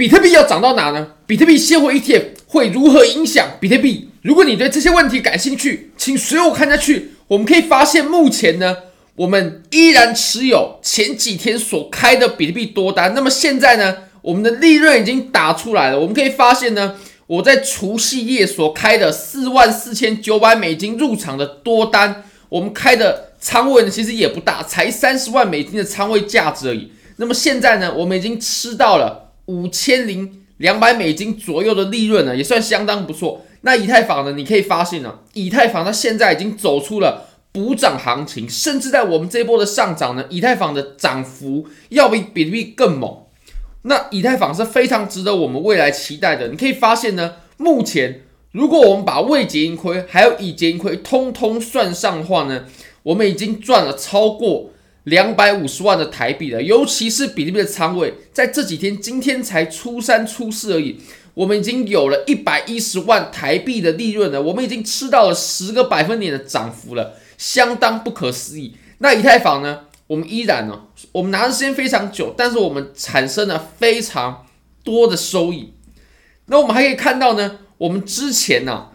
比特币要涨到哪呢？比特币现货 ETF 会如何影响比特币？如果你对这些问题感兴趣，请随我看下去。我们可以发现，目前呢，我们依然持有前几天所开的比特币多单。那么现在呢，我们的利润已经打出来了。我们可以发现呢，我在除夕夜所开的四万四千九百美金入场的多单，我们开的仓位呢，其实也不大，才三十万美金的仓位价值而已。那么现在呢，我们已经吃到了五千零两百美金左右的利润呢，也算相当不错。那以太坊呢，你可以发现呢，以太坊它现在已经走出了补涨行情，甚至在我们这波的上涨呢，以太坊的涨幅要比比特币更猛。那以太坊是非常值得我们未来期待的。你可以发现呢，目前如果我们把未结盈亏还有已结盈亏通通算上的话呢，我们已经赚了超过。两百五十万的台币了，尤其是比特币的仓位，在这几天，今天才初三初四而已，我们已经有了一百一十万台币的利润了，我们已经吃到了十个百分点的涨幅了，相当不可思议。那以太坊呢？我们依然呢，我们拿的时间非常久，但是我们产生了非常多的收益。那我们还可以看到呢，我们之前呢。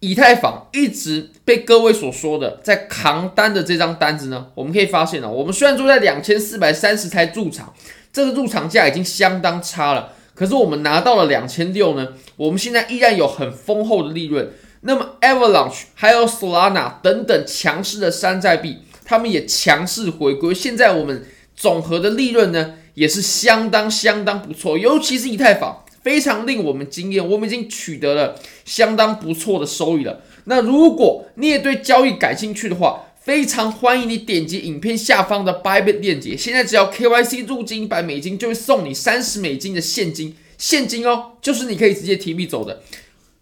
以太坊一直被各位所说的在扛单的这张单子呢，我们可以发现啊，我们虽然说在两千四百三十才入场，这个入场价已经相当差了，可是我们拿到了两千六呢，我们现在依然有很丰厚的利润。那么 Avalanche 还有 Solana 等等强势的山寨币，他们也强势回归，现在我们总和的利润呢，也是相当相当不错，尤其是以太坊。非常令我们惊艳，我们已经取得了相当不错的收益了。那如果你也对交易感兴趣的话，非常欢迎你点击影片下方的 Bybit 链接。现在只要 KYC 入金一百美金，就会送你三十美金的现金，现金哦，就是你可以直接提币走的。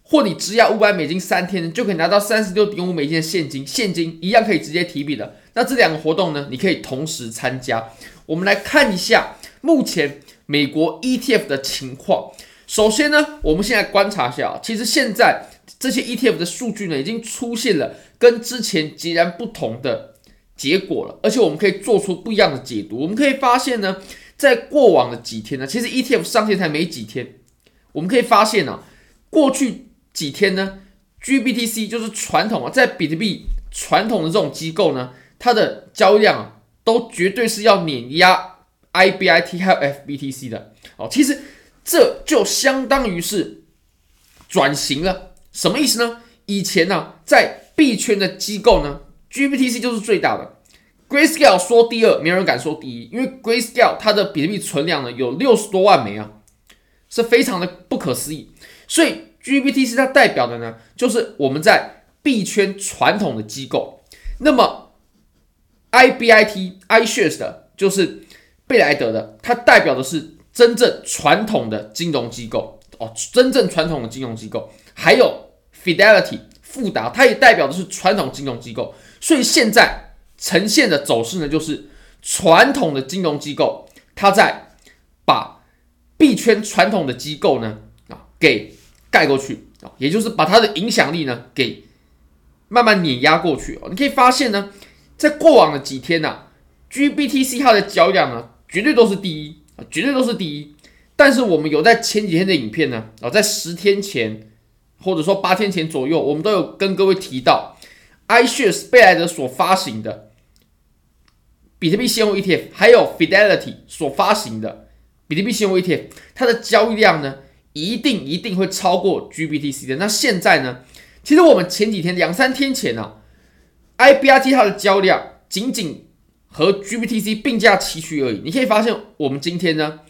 或你只要五百美金三天，就可以拿到三十六点五美金的现金，现金一样可以直接提币的。那这两个活动呢，你可以同时参加。我们来看一下目前美国 ETF 的情况。首先呢，我们现在观察一下，其实现在这些 ETF 的数据呢，已经出现了跟之前截然不同的结果了，而且我们可以做出不一样的解读。我们可以发现呢，在过往的几天呢，其实 ETF 上线才没几天，我们可以发现呢，过去几天呢，GBTC 就是传统啊，在比特币传统的这种机构呢，它的交易量啊，都绝对是要碾压 IBIT 还有 FBTC 的哦，其实。这就相当于是转型了，什么意思呢？以前呢、在币圈的机构呢，GBTC 就是最大的，Grayscale 说第二，没有人敢说第一，因为 Grayscale 它的比特币存量呢有六十多万枚啊，是非常的不可思议。所以 GBTC 它代表的呢，就是我们在币圈传统的机构。那么 IBIT iShares 的就是贝莱德的，它代表的是。真正传统的金融机构哦，真正传统的金融机构，还有 Fidelity 富达，它也代表的是传统金融机构。所以现在呈现的走势呢，就是传统的金融机构，它在把币圈传统的机构呢啊给盖过去啊，也就是把它的影响力呢给慢慢碾压过去哦。你可以发现呢，在过往的几天呢，GBTC 它的交易量呢绝对都是第一。绝对都是第一，但是我们有在前几天的影片呢，啊，在十天前或者说八天前左右，我们都有跟各位提到，iShares 贝莱德所发行的比特币现货 ETF，还有 Fidelity 所发行的比特币现货 ETF，它的交易量呢，一定一定会超过 GBTC 的。那现在呢，其实我们前几天两三天前呢，啊，IBRT 它的交易量仅仅。和 GBTC 并驾齐驱而已。你可以发现，我们今天呢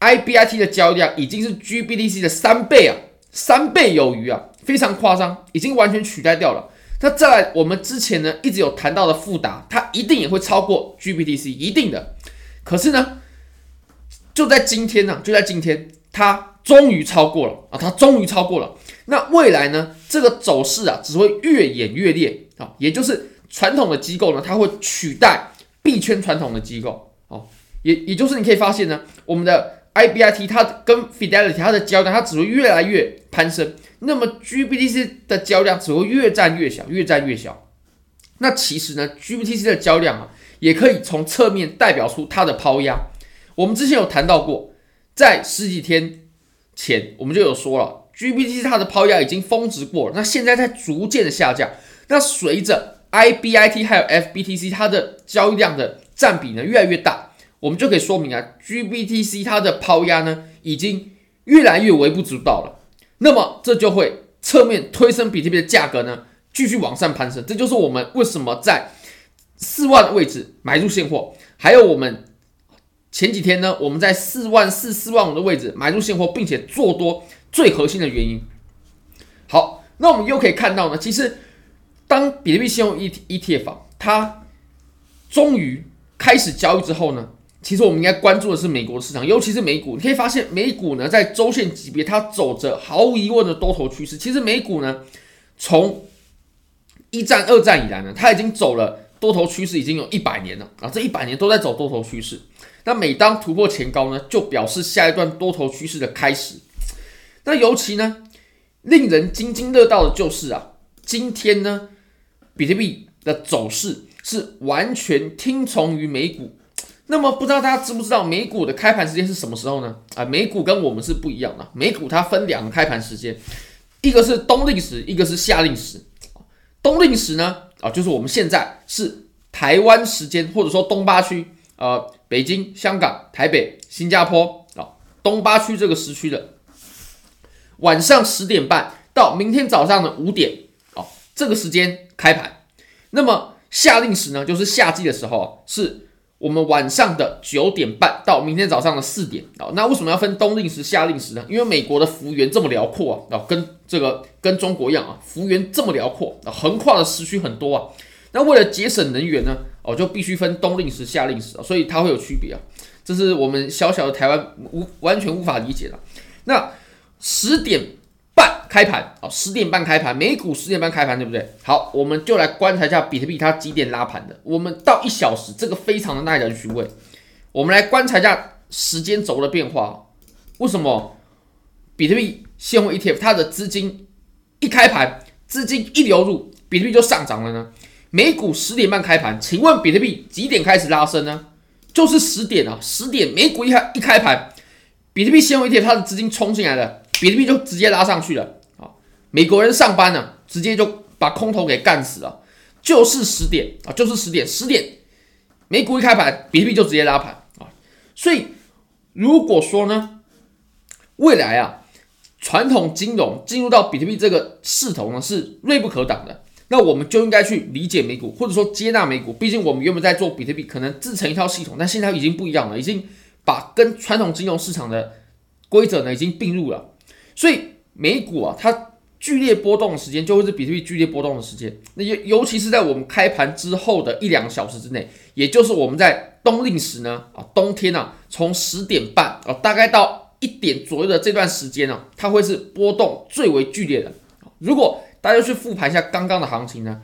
，IBIT 的交易量已经是 GBTC 的三倍啊，三倍有余啊，非常夸张，已经完全取代掉了。那再来，我们之前呢一直有谈到的富达，它一定也会超过 GBTC，一定的。可是呢，就在今天呢、就在今天，它终于超过了啊，它终于超过了。那未来呢，这个走势啊，只会越演越烈啊，也就是传统的机构呢，它会取代。币圈传统的机构哦，也也就是你可以发现呢，我们的 IBIT 它跟 Fidelity 它的交量它只会越来越攀升，那么 GBTC 的交量只会越战越小，越战越小。那其实呢，GBTC 的交量啊，也可以从侧面代表出它的抛压。我们之前有谈到过，在十几天前我们就有说了，GBTC 它的抛压已经峰值过了，那现在在逐渐的下降。那随着 IBIT 还有 FBTC 它的交易量的占比呢越来越大，我们就可以说明啊，GBTC 它的抛压呢已经越来越微不足道了。那么这就会侧面推升比特币的价格呢继续往上攀升。这就是我们为什么在四万的位置买入现货，还有我们。前几天呢，我们在四万四、四万五的位置买入现货，并且做多，最核心的原因。好，那我们又可以看到呢，其实当比特币信用 E ETF 它终于开始交易之后呢，其实我们应该关注的是美国市场，尤其是美股。你可以发现，美股呢在周线级别，它走着毫无疑问的多头趋势。其实美股呢，从一战、二战以来呢，它已经走了多头趋势，已经有一百年了啊，这一百年都在走多头趋势。那每当突破前高呢，就表示下一段多头趋势的开始。那尤其呢，令人津津乐道的就是啊，今天呢，比特币的走势是完全听从于美股。那么不知道大家知不知道美股的开盘时间是什么时候呢？啊，美股跟我们是不一样的，美股它分两个开盘时间，一个是冬令时，一个是夏令时。冬令时呢，啊，就是我们现在是台湾时间，或者说东八区。呃，北京、香港、台北、新加坡啊，东八区这个时区的晚上十点半到明天早上的五点，这个时间开盘。那么夏令时呢，就是夏季的时候，是我们晚上的九点半到明天早上的四点啊。那为什么要分冬令时、夏令时呢？因为美国的幅员这么辽阔啊，跟这个跟中国一样啊，幅员这么辽阔，横跨的时区很多啊。那为了节省能源呢，哦，就必须分冬令时、夏令时，所以它会有区别啊。这是我们小小的台湾无完全无法理解的。那十点开盘啊，十点半开盘，美股十点半开盘，对不对？好，我们就来观察一下比特币它几点拉盘的。我们到一小时，这个非常的耐人寻味。我们来观察一下时间轴的变化。为什么比特币现货 ETF 它的资金一开盘，资金一流入，比特币就上涨了呢？美股十点半开盘，请问比特币几点开始拉升呢？就是十点啊，十点美股一开一开盘，比特币现货 ETF 它的资金冲进来了，比特币就直接拉上去了！美国人上班呢，直接就把空头给干死了，就是十点啊，就是十点，十点美股一开盘，比特币就直接拉盘啊！所以如果说呢，未来啊，传统金融进入到比特币这个势头呢，是锐不可挡的。那我们就应该去理解美股，或者说接纳美股。毕竟我们原本在做比特币，可能自成一套系统，但现在已经不一样了，已经把跟传统金融市场的规则呢已经并入了。所以美股啊，它剧烈波动的时间就会是比特币剧烈波动的时间。那尤尤其是在我们开盘之后的一两个小时之内，也就是我们在冬令时呢啊，冬天啊，从十点半啊大概到一点左右的这段时间呢，它会是波动最为剧烈的。如果大家去复盘一下刚刚的行情呢，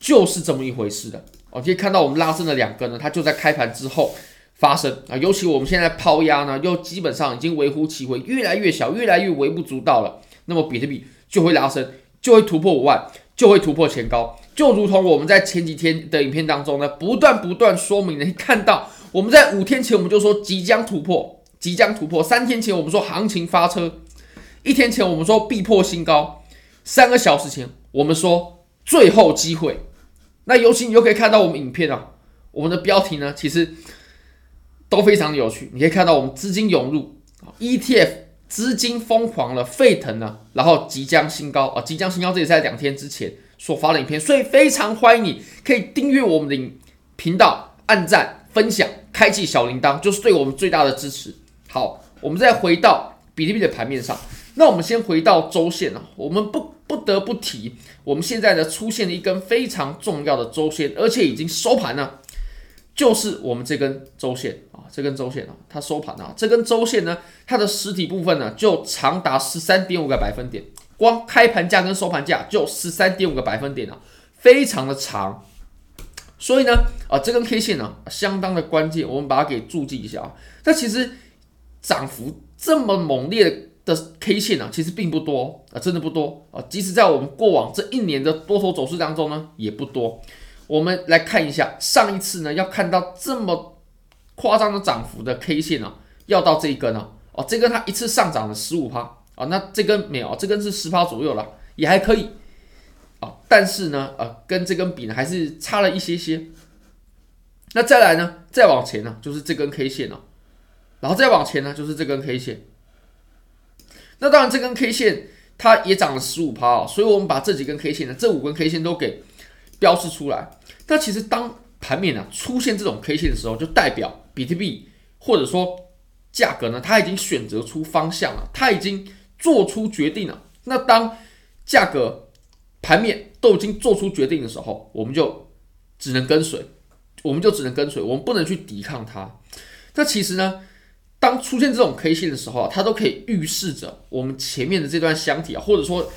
就是这么一回事的。哦，可以看到我们拉升了两根呢，它就在开盘之后发生啊。尤其我们现在抛压呢，又基本上已经微乎其微，越来越小，越来越微不足道了。那么比特币就会拉升，就会突破五万，就会突破前高，就如同我们在前几天的影片当中呢，不断不断说明的。你看到我们在五天前我们就说即将突破，即将突破；三天前我们说行情发车；一天前我们说必破新高。三个小时前，我们说最后机会。那尤其你就可以看到我们影片啊，我们的标题呢，其实都非常有趣。你可以看到我们资金涌入，ETF 资金疯狂了，沸腾了，然后即将新高啊，即将新高，这也是在两天之前所发的影片。所以非常欢迎你可以订阅我们的频道，按赞、分享、开启小铃铛，就是对我们最大的支持。好，我们再回到比特币的盘面上。那我们先回到周线啊，我们不不得不提，我们现在呢出现了一根非常重要的周线，而且已经收盘了，就是我们这根周线，这根周线啊，它收盘啊，这根周线呢，它的实体部分呢就长达十三点五个百分点，光开盘价跟收盘价就十三点五个百分点啊，非常的长，所以呢，啊这根 K 线呢相当的关键，我们把它给注记一下啊，那其实涨幅这么猛烈的。K 线啊，其实并不多啊，真的不多啊。即使在我们过往这一年的多头走势当中呢，也不多。我们来看一下，上一次呢，要看到这么夸张的涨幅的 K 线啊，要到这一根啊，哦，这根它一次上涨了十五趴啊，那这根没有，这根是十趴左右了，也还可以啊。但是呢，呃，跟这根比呢，还是差了一些些。那再来呢，再往前呢，就是这根 K 线了，然后再往前呢，就是这根 K 线。那当然，这根 K 线它也涨了十五趴啊，所以我们把这几根 K 线呢，这五根 K 线都给标示出来。那其实当盘面呢出现这种 K 线的时候，就代表比特币或者说价格呢，它已经选择出方向了，它已经做出决定了。那当价格盘面都已经做出决定的时候，我们就只能跟随，我们就只能跟随，我们不能去抵抗它。那其实呢，当出现这种 K 线的时候啊，它都可以预示着我们前面的这段箱体啊，或者说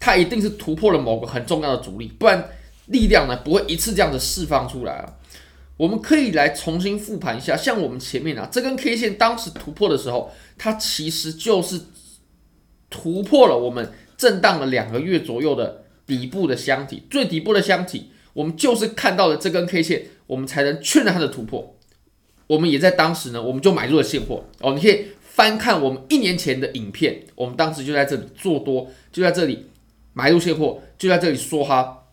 它一定是突破了某个很重要的阻力，不然力量呢不会一次这样子释放出来啊。我们可以来重新复盘一下，像我们前面啊这根 K 线当时突破的时候，它其实就是突破了我们震荡了两个月左右的底部的箱体，最底部的箱体，我们就是看到了这根 K 线，我们才能确认它的突破。我们也在当时呢，我们就买入了现货哦。你可以翻看我们一年前的影片，我们当时就在这里做多，就在这里买入现货，就在这里说哈，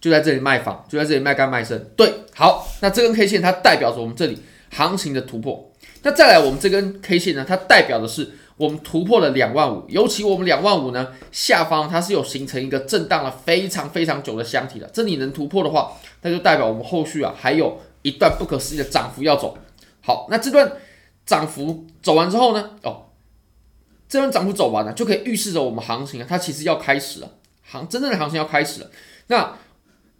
就在这里卖房，就在这里卖干卖剩。对，好，那这根 K 线它代表着我们这里行情的突破。那再来，我们这根 K 线呢，它代表的是我们突破了两万五，尤其我们两万五呢下方它是有形成一个震荡了非常非常久的箱体的，这里能突破的话，那就代表我们后续啊还有一段不可思议的涨幅要走。好，那这段涨幅走完之后呢？哦，这段涨幅走完了，就可以预示着我们行情啊，它其实要开始了，行真正的行情要开始了。那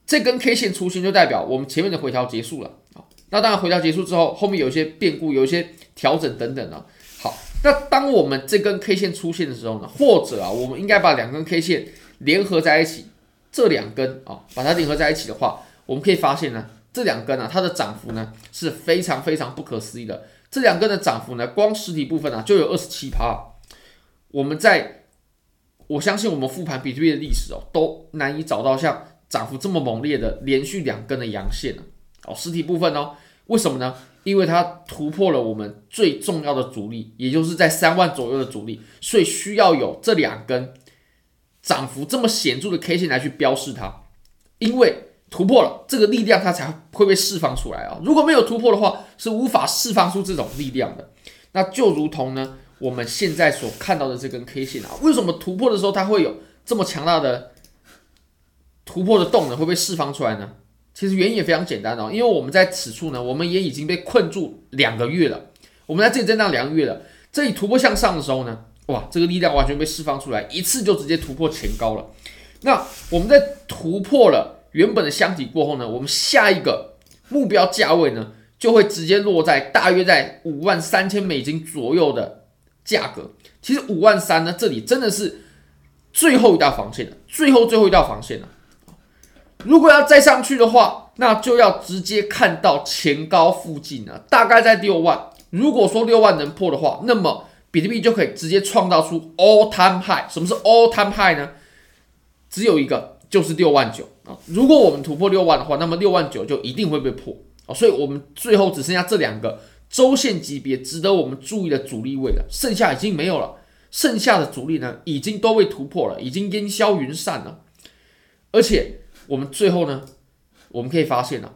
这根 K 线出现，就代表我们前面的回调结束了啊。那当然，回调结束之后，后面有一些变故，有一些调整等等的。好，那当我们这根 K 线出现的时候呢，或者啊，我们应该把两根 K 线联合在一起，这两根啊，把它联合在一起的话，我们可以发现呢。这两根、啊，它的涨幅呢是非常非常不可思议的。这两根的涨幅呢，光实体部分呢、啊、就有二十七趴。我们在，我相信我们复盘比特币的历史哦，都难以找到像涨幅这么猛烈的连续两根的阳线呢哦，实体部分哦，为什么呢？因为它突破了我们最重要的阻力，也就是在三万左右的阻力，所以需要有这两根涨幅这么显著的 K 线来去标示它，因为。突破了这个力量，它才会被释放出来啊！如果没有突破的话，是无法释放出这种力量的。那就如同呢，我们现在所看到的这根 K 线啊，为什么突破的时候它会有这么强大的突破的动能会被释放出来呢？其实原因也非常简单哦，因为我们在此处呢，我们也已经被困住两个月了。我们在这里震荡两个月了，这里突破向上的时候呢，哇，这个力量完全被释放出来，一次就直接突破前高了。那我们在突破了。原本的箱体过后呢，我们下一个目标价位呢，就会直接落在大约在五万三千美金左右的价格。其实五万三呢，这里真的是最后一道防线了，最后最后一道防线了。如果要再上去的话，那就要直接看到前高附近了，大概在六万。如果说六万能破的话，那么比特币就可以直接创造出 all time high。什么是 all time high 呢？只有一个。就是六万九啊！如果我们突破六万的话，那么六万九就一定会被破啊！所以我们最后只剩下这两个周线级别值得我们注意的阻力位了，剩下已经没有了。剩下的阻力呢，已经都被突破了，已经烟消云散了。而且我们最后呢，我们可以发现啊，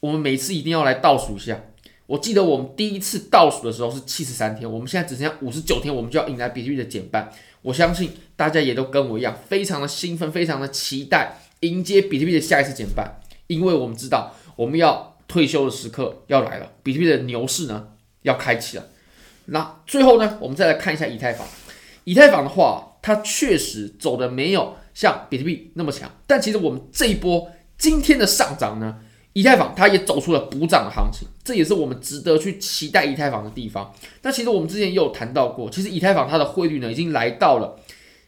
我们每次一定要来倒数一下。我记得我们第一次倒数的时候是七十三天，我们现在只剩下五十九天，我们就要迎来比特币的减半。我相信大家也都跟我一样，非常的兴奋，非常的期待迎接比特币的下一次减半，因为我们知道我们要退休的时刻要来了，比特币的牛市呢要开启了。那最后呢，我们再来看一下以太坊。以太坊的话，它确实走的没有像比特币那么强，但其实我们这一波今天的上涨呢。以太坊它也走出了补涨的行情，这也是我们值得去期待以太坊的地方。那其实我们之前也有谈到过，其实以太坊它的汇率呢已经来到了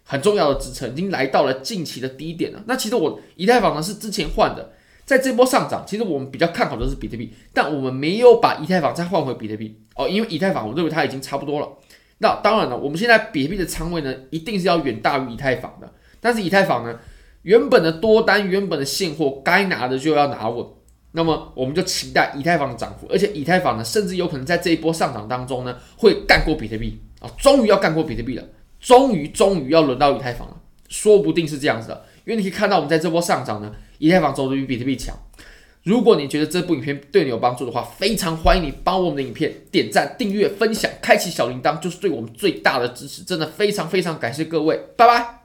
很重要的支撑，已经来到了近期的低点了。那其实我以太坊呢是之前换的，在这波上涨，其实我们比较看好的是比特币，但我们没有把以太坊再换回比特币哦，因为以太坊我认为它已经差不多了。那当然了，我们现在比特币的仓位呢一定是要远大于以太坊的，但是以太坊呢原本的多单、原本的现货该拿的就要拿稳。那么我们就期待以太坊的涨幅，而且以太坊呢，甚至有可能在这一波上涨当中呢，会干过比特币啊，终于要干过比特币了，终于终于要轮到以太坊了，说不定是这样子的，因为你可以看到我们在这波上涨呢，以太坊走的比比特币强。如果你觉得这部影片对你有帮助的话，非常欢迎你帮我们的影片点赞、订阅、分享、开启小铃铛，就是对我们最大的支持。真的非常非常感谢各位，拜拜。